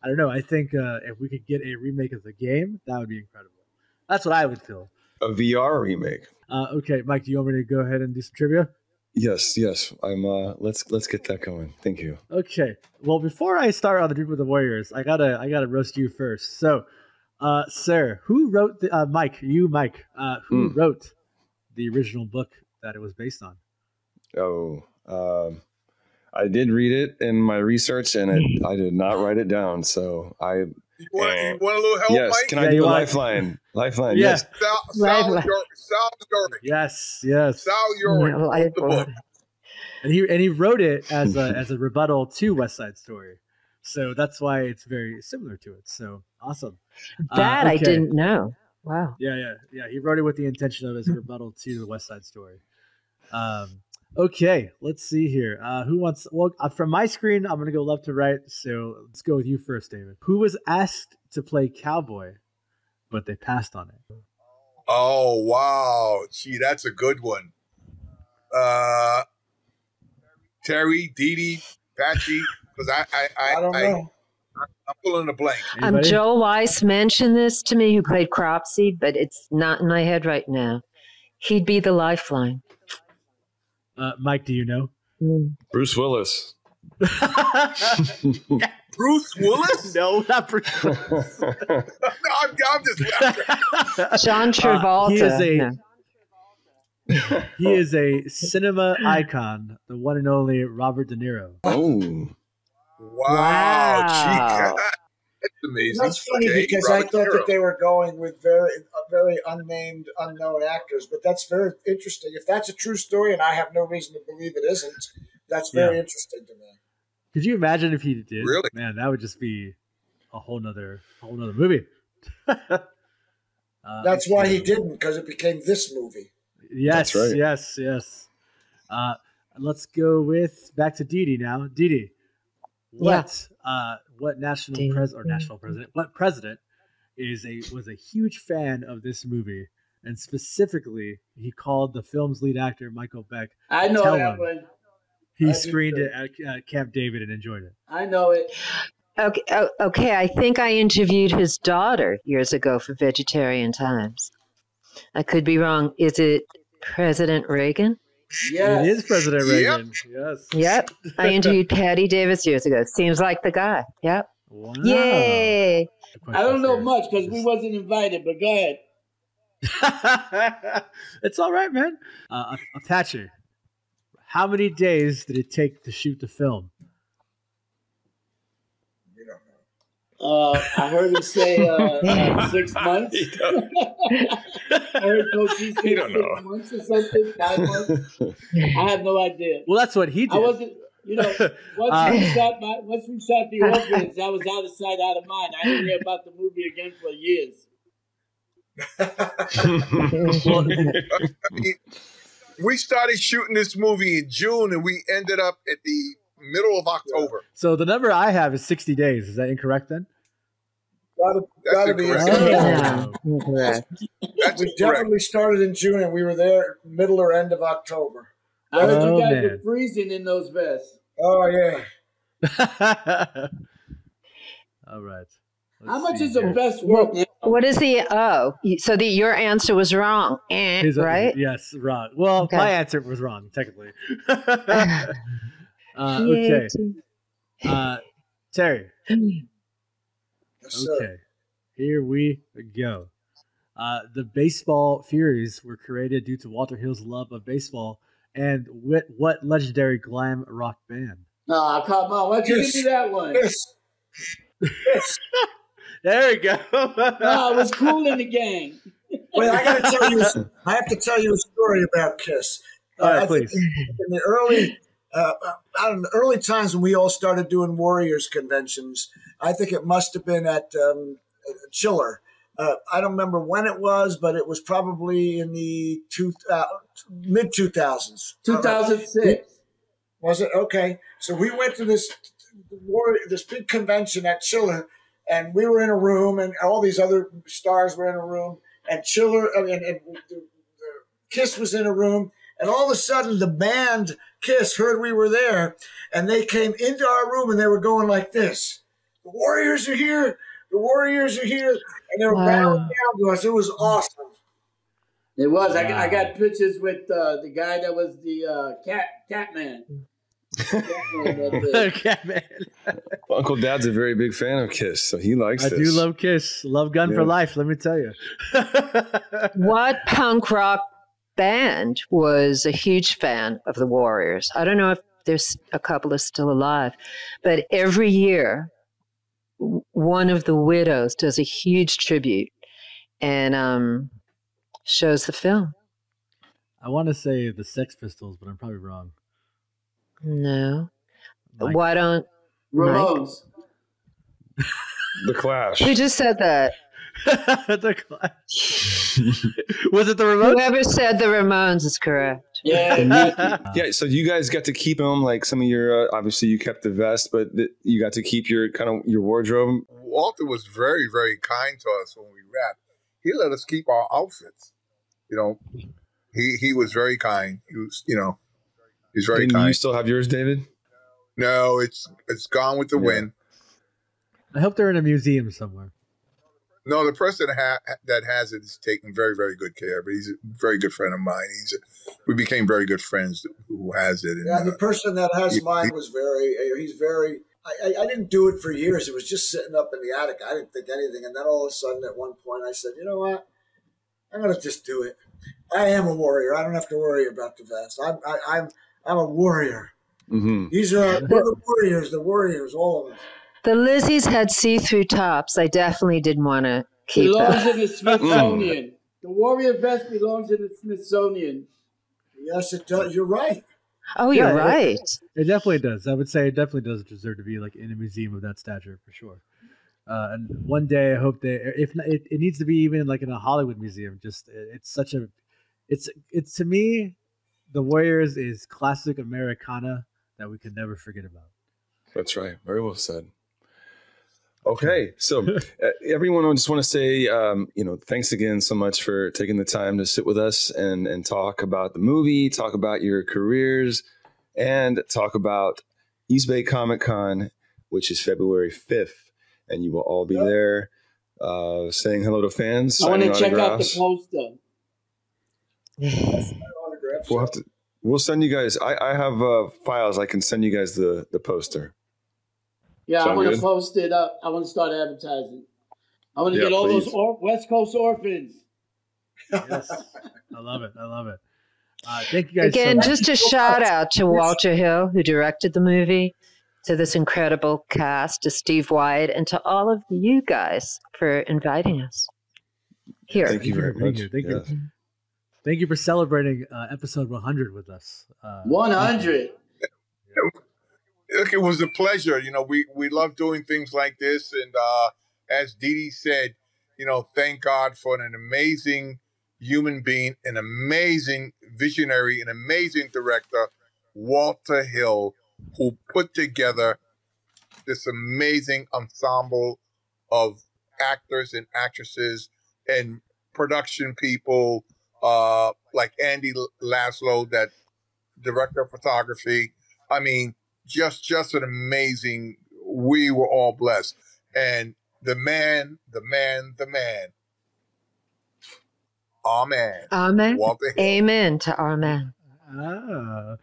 I don't know, I think uh, if we could get a remake of the game, that would be incredible. That's what I would feel. A VR remake. Uh, okay, Mike, do you want me to go ahead and do some trivia? Yes, yes. I'm. Uh, let's let's get that going. Thank you. Okay. Well, before I start on the group of the Warriors, I gotta I gotta roast you first. So, uh, sir, who wrote the uh, Mike? You, Mike. Uh, who Hmm. wrote the original book that it was based on? Oh, um, I did read it in my research, and it, I did not write it down. So I You want, you want a little help, yes. Mike? Can Yeah, I do a want- lifeline? Lifeline. Yeah. Yes. Sal, Sal, right. Yurick, Sal Yurick. Yes, yes. Sal Yeah, Yurick the book. And he and he wrote it as a as a rebuttal to West Side Story. So that's why it's very similar to it. So awesome. Uh, That I didn't know. Wow. Yeah, yeah, yeah. He wrote it with the intention of as a rebuttal to the West Side Story. Um, okay, let's see here. Uh, who wants? Well, uh, from my screen, I'm gonna go left to right. So let's go with you first, David. Who was asked to play cowboy, but they passed on it? Oh wow, gee, that's a good one. Uh, Terry, Dee Dee, Patsy, because I, I, I, I don't I, know. I'm pulling a blank. Um, Anybody? Joel Weiss mentioned this to me, who played Cropsey, but it's not in my head right now. He'd be the lifeline. Uh, Mike, do you know? Mm. Bruce Willis. Bruce Willis? no, not Bruce. no, I'm, I'm just. John Uh, Travolta. he is a No. he is a cinema icon, the one and only Robert De Niro. oh, Wow, Wow. Gee, that's amazing. That's funny Okay, because I thought De Niro. that they were going with very, uh, very unnamed, unknown actors. But that's very interesting. If that's a true story, and I have no reason to believe it isn't, that's very Yeah. interesting to me. Could you imagine if he did? Really? Man, that would just be a whole nother whole nother movie. uh, That's why he didn't, because it became this movie. Yes, right. yes, yes. Uh, let's go with back to Dee Dee now. Dee Dee, what uh, what national Dee pres or national president? What president is a was a huge fan of this movie, and specifically, he called the film's lead actor Michael Beck. I know that one. He I screened it at, at Camp David and enjoyed it. I know it. Okay, oh, okay. I think I interviewed his daughter years ago for Vegetarian Times. I could be wrong. Is it President Reagan? Yeah. It is President Yep. Reagan. Yes. Yep. I interviewed Patti Davis years ago. Seems like the guy. Yep. Wow. Yay. I don't know much because we wasn't invited, but go ahead. it's all right, man. Uh, Apache, how many days did it take to shoot the film? You don't know. Uh, I heard him say uh, uh, six months. I heard Coach say don't six know. months or something, five months. I have no idea. Well, that's what he did. I wasn't, you know, once Uh, we shot my, once we shot the orphans, I was out of sight, out of mind. I didn't hear about the movie again for years. We started shooting this movie in June, and we ended up at the middle of October. so the number I have is 60 days. Is that incorrect then? Gotta, That's gotta be. incorrect. Oh. That's We correct. definitely started in June, and we were there middle or end of October. I heard Oh, you guys man. were freezing in those vests. Oh yeah. all right. Let's How much see is a here. vest worth? now? What is the oh? So the your answer was wrong, eh, His- right? Yes, wrong. Well, Okay. my answer was wrong, technically. uh, okay. Uh, Terry. Yes. Okay, here we go. Uh, the Baseball Furies were created due to Walter Hill's love of baseball and what, what legendary glam rock band? Oh, come on. Why don't you Yes. give me that one? Yes. Yes. There we go. No, it was cool in the gang. Wait, I got to tell you. I have to tell you a story about Kiss. All right, I please. In the early, uh, the early times when we all started doing Warriors conventions, I think it must have been at um, Chiller. Uh, I don't remember when it was, but it was probably in the two, uh, mid two thousands. 2006. Was it okay? So we went to this war, this big convention at Chiller, and we were in a room, and all these other stars were in a room, and Chiller, I mean, and the Kiss was in a room, and all of a sudden the band Kiss heard we were there, and they came into our room, and they were going like this: "The Warriors are here! The Warriors are here!" And they were Wow. bowing down to us. It was awesome. It was. I, got- I got pictures with uh, the guy that was the uh, cat cat man. Catman that did. okay, man. Uncle Dad's a very big fan of Kiss, so he likes I this. do love Kiss. Love Gun for life, let me tell you. What punk rock band was a huge fan of the Warriors? I don't know if there's a couple are still alive, but every year, one of the widows does a huge tribute and um, shows the film. I want to say the Sex Pistols, but I'm probably wrong. No, Mike? why don't Ramones. The Clash. Who just said that? the Was it the remote? Whoever said the Ramones is correct. Yeah. Yeah, so you guys got to keep them. Like some of your, uh, obviously you kept the vest, but th- you got to keep your kind of your wardrobe. Walter was very, very kind to us when we rapped. He let us keep our outfits. You know, he he was very kind. He was, you know, he's very And kind. you still have yours, David? no, it's it's gone with the Yeah. wind. I hope they're in a museum somewhere. No, the person ha- that has it is taking very, very good care of it. He's a very good friend of mine. He's a, we became very good friends who has it. And, Yeah, the uh, person that has he- mine was very. He's very. I, I, I didn't do it for years. It was just sitting up in the attic. I didn't think anything, and then all of a sudden, at one point, I said, "You know what? I'm gonna just do it. I am a warrior. I don't have to worry about the vest. I'm I, I'm I'm a warrior. Mm-hmm. These are we're the warriors. The warriors, all of us. The Lizzies had see-through tops. I definitely didn't want to keep belongs them. in the Smithsonian. The warrior vest belongs in the Smithsonian. Yes, it does. You're right. Oh, you're Yeah, right. It definitely does. I would say it definitely does deserve to be like in a museum of that stature for sure. Uh, and one day I hope they, if not, it, it needs to be even like in a Hollywood museum. Just it- it's such a, it's it's to me, the Warriors is classic Americana that we can never forget about. That's right. Very well said. Okay, so uh, everyone, I just want to say, um, you know, thanks again so much for taking the time to sit with us and and talk about the movie, talk about your careers, and talk about East Bay Comic Con, which is February fifth, and you will all be Yep. there, uh, saying hello to fans. I want to check out the poster. We'll have to. We'll send you guys. I, I have uh, files. I can send you guys the the poster. Yeah, I want to post it up. I want to start advertising. I want to Yeah, get all those or- West Coast orphans. Yes, I love it. I love it. Uh, thank you guys. so Again, much. just a shout out to Walter Hill, who directed the movie, to this incredible cast, to Steve Wyatt, and to all of you guys for inviting us here. Thank you very for being much. Thank Yes. you. Thank you for celebrating uh, episode 100 with us. Uh, 100. Look, it was a pleasure. You know, we we love doing things like this, and uh, as Dee Dee said, you know, thank God for an amazing human being, an amazing visionary, an amazing director, Walter Hill, who put together this amazing ensemble of actors and actresses and production people, uh, like Andy Laszlo, that director of photography. I mean, just just an amazing. We were all blessed, and the man, the man, the man. Amen. Amen. Walter Amen to our man. Ah,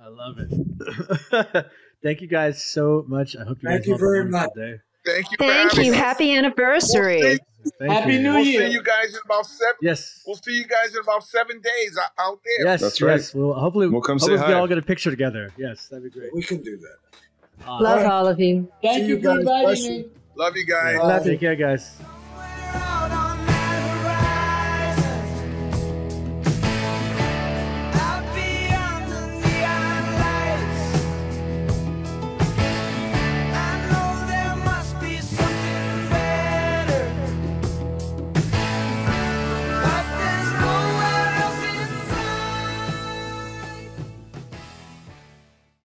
I love it. Thank you guys so much. I hope you Thank guys you a very wonderful much. Day. Thank you. Thank you. Happy anniversary. We'll see, Thank Happy you. New we'll Year. see you guys in about seven. Yes. We'll see you guys in about seven days out there. Yes, That's right. yes. Well, hopefully, We'll come say hopefully we hi. all get a picture together. Yes, that'd be great. We can do that. Uh, Love all of you. Thank See you you for inviting me. Love you guys. Bye. Take care, guys.